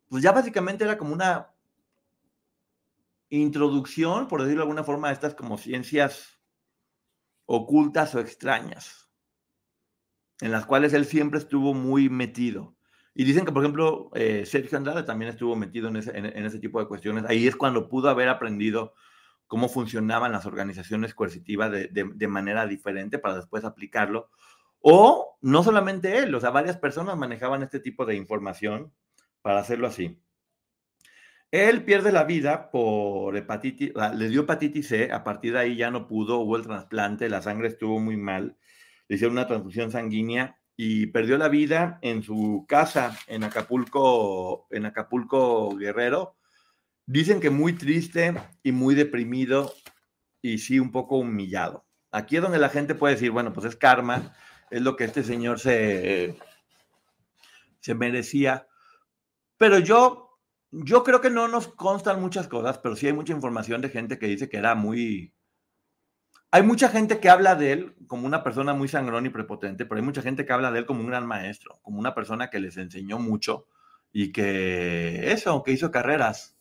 pues ya básicamente era como una introducción, por decirlo de alguna forma, a estas como ciencias ocultas o extrañas, en las cuales él siempre estuvo muy metido. Y dicen que, por ejemplo, eh, Sergio Andrade también estuvo metido en ese, tipo de cuestiones. Ahí es cuando pudo haber aprendido cómo funcionaban las organizaciones coercitivas de, manera diferente para después aplicarlo. O no solamente él, o sea, varias personas manejaban este tipo de información para hacerlo así. Él pierde la vida por hepatitis, le dio hepatitis C, a partir de ahí ya no pudo, hubo el trasplante, la sangre estuvo muy mal, le hicieron una transfusión sanguínea y perdió la vida en su casa en Acapulco, en Acapulco Guerrero. Dicen que muy triste y muy deprimido y sí un poco humillado. Aquí es donde la gente puede decir, bueno, pues es karma, es lo que este señor se, se merecía. Pero yo, yo creo que no nos constan muchas cosas, pero sí hay mucha información de gente que dice que era muy, hay mucha gente que habla de él como una persona muy sangrón y prepotente, pero hay mucha gente que habla de él como un gran maestro, como una persona que les enseñó mucho y que eso, que hizo carreras.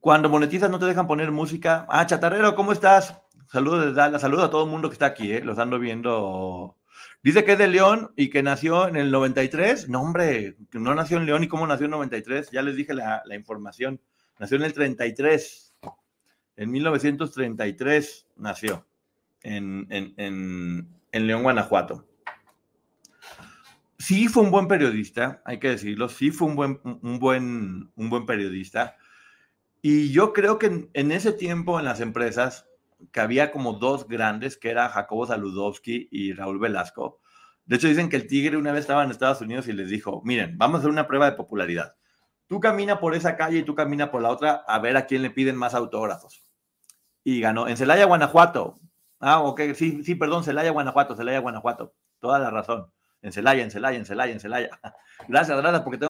Cuando monetizas no te dejan poner música. Ah, chatarrero, ¿cómo estás? Saludos desde Dallas, a todo el mundo que está aquí, ¿eh? los ando viendo. Dice que es de León y que nació en el 93. No, hombre, no nació en León y cómo nació en el 93. Ya les dije la, la información. Nació en el 33. En 1933 nació en, León, Guanajuato. Sí fue un buen periodista, hay que decirlo, sí fue un buen, un buen, un buen periodista. Y yo creo que en, ese tiempo en las empresas, que había como dos grandes, que era Jacobo Saludowski y Raúl Velasco. De hecho, dicen que el Tigre una vez estaba en Estados Unidos y les dijo, miren, vamos a hacer una prueba de popularidad. Tú camina por esa calle y tú camina por la otra a ver a quién le piden más autógrafos y ganó. En Celaya, Guanajuato. Ah, ok, sí, sí, perdón, Celaya, Guanajuato, Celaya, Guanajuato. Toda la razón. En Celaya, en Celaya, en Celaya, en Celaya. Gracias, gracias, porque tengo...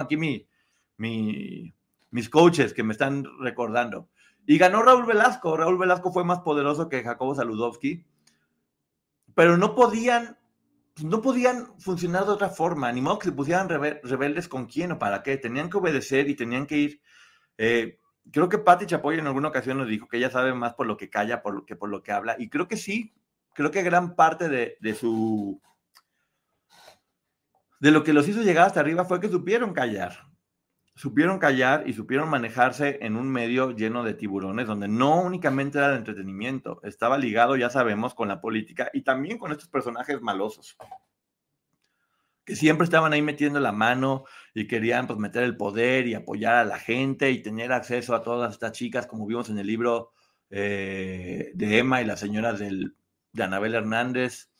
aquí mi, mis coaches que me están recordando. Y ganó Raúl Velasco. Raúl Velasco fue más poderoso que Jacobo Saludowski, pero no podían, no podían funcionar de otra forma, ni modo que se pusieran rebeldes con quién o para qué. Tenían que obedecer y tenían que ir. Eh, creo que Patti Chapoy en alguna ocasión nos dijo que ella sabe más por lo que calla por, que por lo que habla. Y creo que sí, creo que gran parte de, de su de lo que los hizo llegar hasta arriba fue que supieron callar. Supieron callar y supieron manejarse en un medio lleno de tiburones, donde no únicamente era de entretenimiento, estaba ligado, ya sabemos, con la política y también con estos personajes malosos, que siempre estaban ahí metiendo la mano y querían pues, meter el poder y apoyar a la gente y tener acceso a todas estas chicas, como vimos en el libro eh, de Emma y las señoras de Anabel Hernández,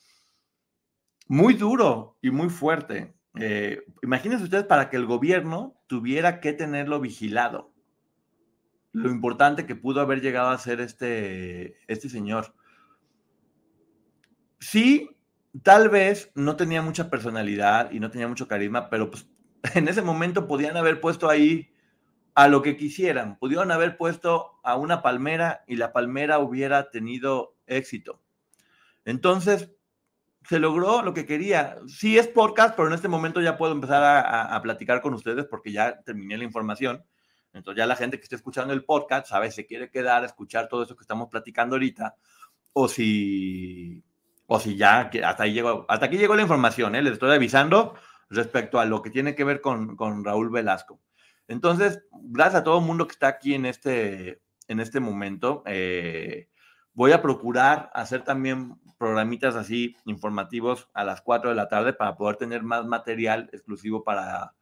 muy duro y muy fuerte. Eh, imagínense ustedes para que el gobierno tuviera que tenerlo vigilado. Lo importante que pudo haber llegado a ser este, este señor. Sí, tal vez no tenía mucha personalidad y no tenía mucho carisma, pero pues en ese momento podían haber puesto ahí a lo que quisieran. Pudieron haber puesto a una palmera y la palmera hubiera tenido éxito. Entonces, se logró lo que quería. Sí es podcast, pero en este momento ya puedo empezar a, platicar con ustedes porque ya terminé la información. Entonces ya la gente que esté escuchando el podcast sabe si quiere quedar a escuchar todo eso que estamos platicando ahorita o si, o si ya hasta, ahí llegó, hasta aquí llegó la información. ¿eh? Les estoy avisando respecto a lo que tiene que ver con, con Raúl Velasco. Entonces, gracias a todo el mundo que está aquí en este, en este momento. Eh, voy a procurar hacer también programitas así informativos a las 4 de la tarde para poder tener más material exclusivo para,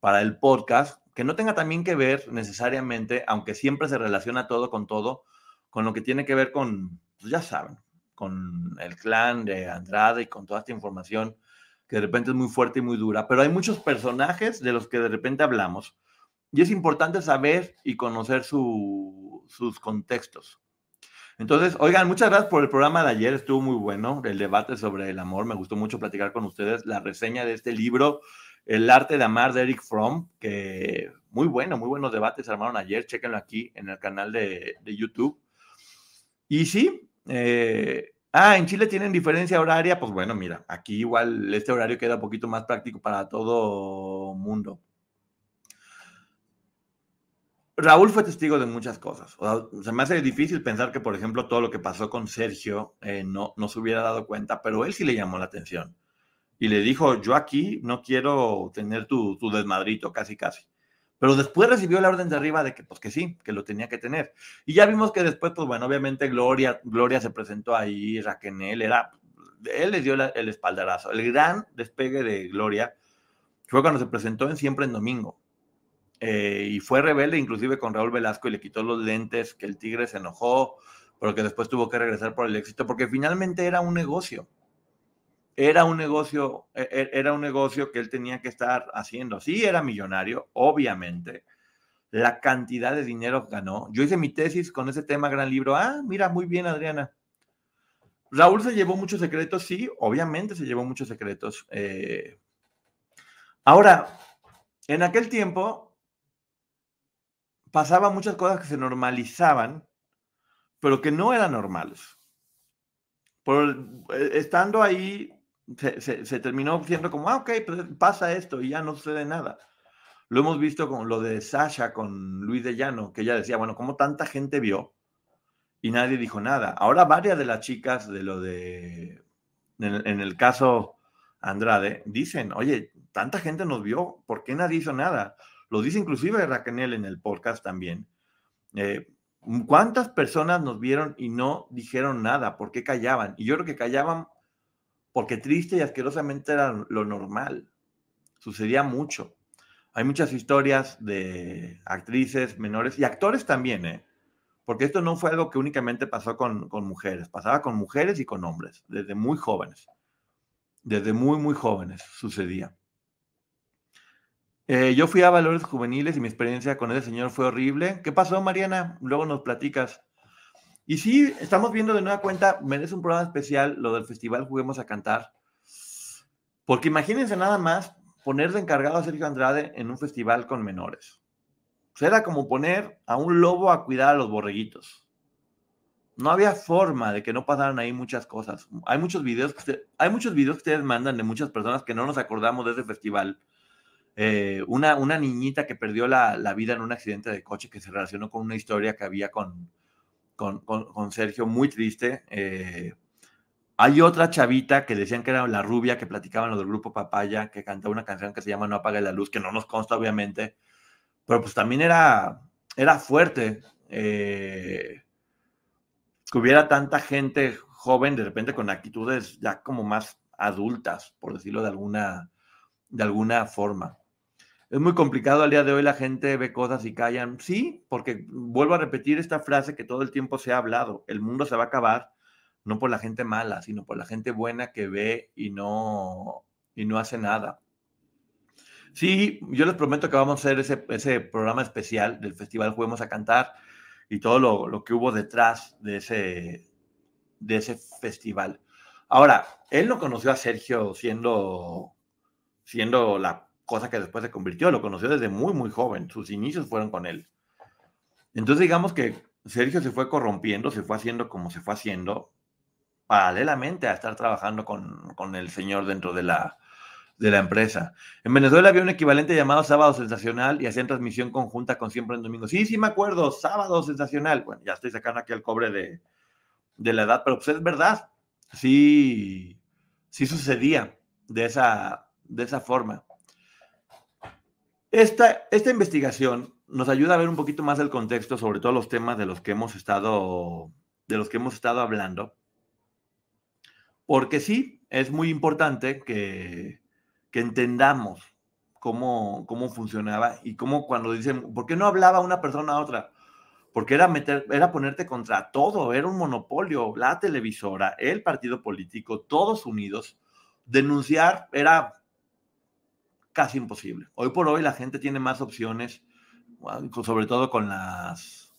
para el podcast, que no tenga también que ver necesariamente, aunque siempre se relaciona todo con todo, con lo que tiene que ver con, pues ya saben, con el clan de Andrade y con toda esta información que de repente es muy fuerte y muy dura, pero hay muchos personajes de los que de repente hablamos y es importante saber y conocer sus contextos. Entonces, oigan, muchas gracias por el programa de ayer, estuvo muy bueno, el debate sobre el amor, me gustó mucho platicar con ustedes, la reseña de este libro, El arte de amar de Eric Fromm, que muy bueno, muy buenos debates se armaron ayer, chéquenlo aquí en el canal de, YouTube. Y sí, eh, ah, en Chile tienen diferencia horaria, pues bueno, mira, aquí igual este horario queda un poquito más práctico para todo mundo. Raúl fue testigo de muchas cosas. O se me hace difícil pensar que, por ejemplo, todo lo que pasó con Sergio eh, no, no se hubiera dado cuenta, pero él sí le llamó la atención. Y le dijo, yo aquí no quiero tener tu, tu desmadrito, casi, casi. Pero después recibió la orden de arriba de que, pues que sí, que lo tenía que tener. Y ya vimos que después, pues bueno, obviamente Gloria, Gloria se presentó ahí, Raquel, era, él le dio el espaldarazo. El gran despegue de Gloria fue cuando se presentó en Siempre en Domingo eh, y fue rebelde inclusive con Raúl Velasco y le quitó los lentes, que el Tigre se enojó, pero que después tuvo que regresar por el éxito, porque finalmente era un negocio. Era un negocio, e, e, era un negocio que él tenía que estar haciendo. Sí, era millonario, obviamente. La cantidad de dinero ganó. Yo hice mi tesis con ese tema, gran libro. Ah, mira, muy bien, Adriana. Raúl se llevó muchos secretos, sí, obviamente se llevó muchos secretos. Eh. ahora, en aquel tiempo, pasaban muchas cosas que se normalizaban, pero que no eran normales. Por, eh, estando ahí, se, terminó siendo como, ah, ok, pues pasa esto y ya no sucede nada. Lo hemos visto con lo de Sasha, con Luis de Llano, que ella decía, bueno, como tanta gente vio y nadie dijo nada. Ahora varias de las chicas de lo de, en, en el caso Andrade, dicen, oye, tanta gente nos vio, ¿por qué nadie hizo nada? Lo dice inclusive Raquel en el podcast también. Eh, ¿Cuántas personas nos vieron y no dijeron nada? ¿Por qué callaban? Y yo creo que callaban porque triste y asquerosamente era lo normal. Sucedía mucho. Hay muchas historias de actrices menores y actores también, ¿eh? Porque esto no fue algo que únicamente pasó con, con mujeres, pasaba con mujeres y con hombres, desde muy jóvenes. Desde muy, muy jóvenes sucedía. Eh, yo fui a Valores Juveniles y mi experiencia con ese señor fue horrible. ¿Qué pasó, Mariana? Luego nos platicas. Y sí, estamos viendo de nueva cuenta, merece un programa especial lo del festival Juguemos a Cantar. Porque imagínense nada más poner de encargado a Sergio Andrade en un festival con menores. era como poner a un lobo a cuidar a los borreguitos. No había forma de que no pasaran ahí muchas cosas. Hay muchos videos que, hay muchos videos que ustedes mandan de muchas personas que no nos acordamos de ese festival eh, una, una niñita que perdió la, vida en un accidente de coche que se relacionó con una historia que había con, con, Sergio, muy triste. Eh, hay otra chavita que decían que era la rubia que platicaban lo del grupo Papaya, que cantaba una canción que se llama No apague la luz, que no nos consta obviamente, pero pues también era, era fuerte eh, que hubiera tanta gente joven de repente con actitudes ya como más adultas, por decirlo de alguna, de alguna forma. Es muy complicado al día de hoy, la gente ve cosas y callan. Sí, porque vuelvo a repetir esta frase que todo el tiempo se ha hablado, el mundo se va a acabar no por la gente mala, sino por la gente buena que ve y no, y no hace nada. Sí, yo les prometo que vamos a hacer ese, ese programa especial del Festival Juguemos a Cantar y todo lo, lo, que hubo detrás de ese, de ese festival. Ahora, él no conoció a Sergio siendo, siendo la cosa que después se convirtió, lo conoció desde muy, muy joven, sus inicios fueron con él. Entonces digamos que Sergio se fue corrompiendo, se fue haciendo como se fue haciendo, paralelamente a estar trabajando con, con el señor dentro de la, de la empresa. En Venezuela había un equivalente llamado Sábado Sensacional y hacían transmisión conjunta con Siempre en Domingo. Sí, sí me acuerdo, Sábado Sensacional. Bueno, ya estoy sacando aquí el cobre de, de la edad, pero pues es verdad. Sí, sí sucedía de esa, de esa forma. Esta, esta investigación nos ayuda a ver un poquito más el contexto sobre todos los temas de los que hemos estado, de los que hemos estado hablando. Porque sí, es muy importante que, que entendamos cómo, cómo funcionaba y cómo cuando dicen, ¿por qué no hablaba una persona a otra? Porque era, meter, era ponerte contra todo, era un monopolio, la televisora, el partido político, todos unidos. Denunciar era casi imposible. Hoy por hoy la gente tiene más opciones, sobre todo con las,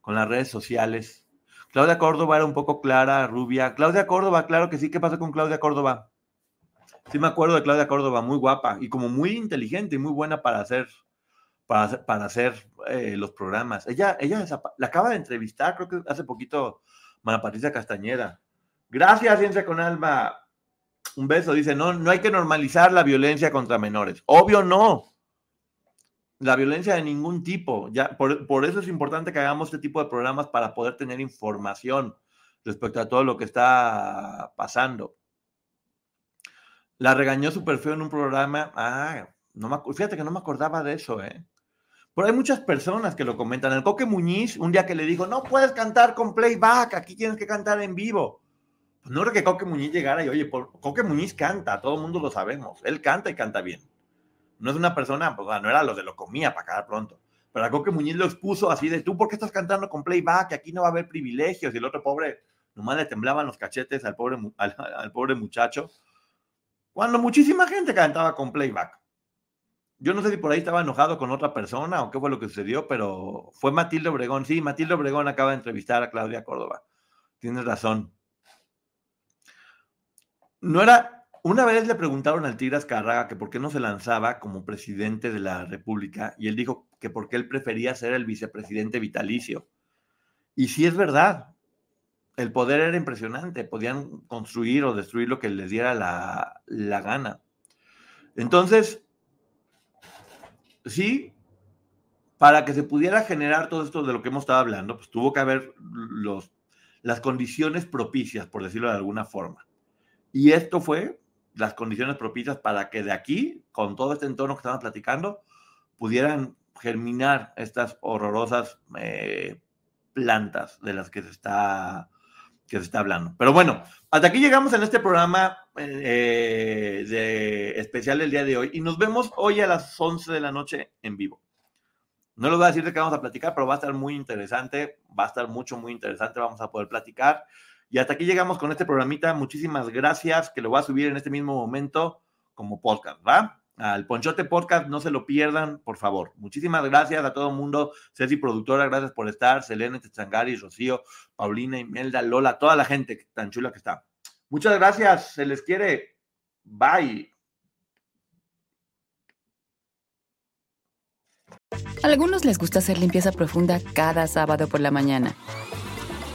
con las redes sociales. Claudia Córdoba era un poco clara, rubia. Claudia Córdoba, claro que sí. ¿Qué pasó con Claudia Córdoba? Sí me acuerdo de Claudia Córdoba, muy guapa y como muy inteligente y muy buena para hacer, para, para hacer eh, los programas. Ella, ella la acaba de entrevistar, creo que hace poquito, Mara Patricia Castañeda. Gracias, Ciencia con Alma. Un beso. Dice, no, no hay que normalizar la violencia contra menores. Obvio no. La violencia de ningún tipo. Ya, por, por eso es importante que hagamos este tipo de programas para poder tener información respecto a todo lo que está pasando. La regañó súper feo en un programa. Ah, no me, fíjate que no me acordaba de eso, ¿eh? Pero hay muchas personas que lo comentan. El Coque Muñiz, un día que le dijo, no puedes cantar con playback, aquí tienes que cantar en vivo. Pues no creo que Coque Muñiz llegara y, oye, Coque Muñiz canta, todo el mundo lo sabemos. Él canta y canta bien. No es una persona, pues no era lo de lo comía para acabar pronto. Pero a Coque Muñiz lo expuso así de, tú, ¿por qué estás cantando con playback? Aquí no va a haber privilegios. Y el otro pobre, nomás le temblaban los cachetes al pobre, al pobre muchacho cuando muchísima gente cantaba con playback. Yo no sé si por ahí estaba enojado con otra persona o qué fue lo que sucedió, pero fue Matilde Obregón. Sí, Matilde Obregón acaba de entrevistar a Claudia Córdoba. Tienes razón. No era. Una vez le preguntaron al Tigras Carraga que por qué no se lanzaba como presidente de la República y él dijo que porque él prefería ser el vicepresidente vitalicio. Y sí es verdad, el poder era impresionante, podían construir o destruir lo que les diera la, gana. Entonces, sí, para que se pudiera generar todo esto de lo que hemos estado hablando, pues tuvo que haber los, las condiciones propicias, por decirlo de alguna forma. Y esto fue las condiciones propicias para que de aquí, con todo este entorno que estamos platicando, pudieran germinar estas horrorosas eh, plantas de las que se está que se está hablando. Pero bueno, hasta aquí llegamos en este programa eh, de especial del día de hoy y nos vemos hoy a las 11 de la noche en vivo. No les voy a decir de qué vamos a platicar, pero va a estar muy interesante, va a estar mucho, muy interesante, vamos a poder platicar. Y hasta aquí llegamos con este programita. Muchísimas gracias, que lo voy a subir en este mismo momento como podcast, ¿va? al Ponchote Podcast, no se lo pierdan, por favor. Muchísimas gracias a todo el mundo. Ceci Productora, gracias por estar. Selene Techangari, Rocío, Paulina, Imelda, Lola, toda la gente tan chula que está. Muchas gracias, se les quiere. Bye. A algunos les gusta hacer limpieza profunda cada sábado por la mañana.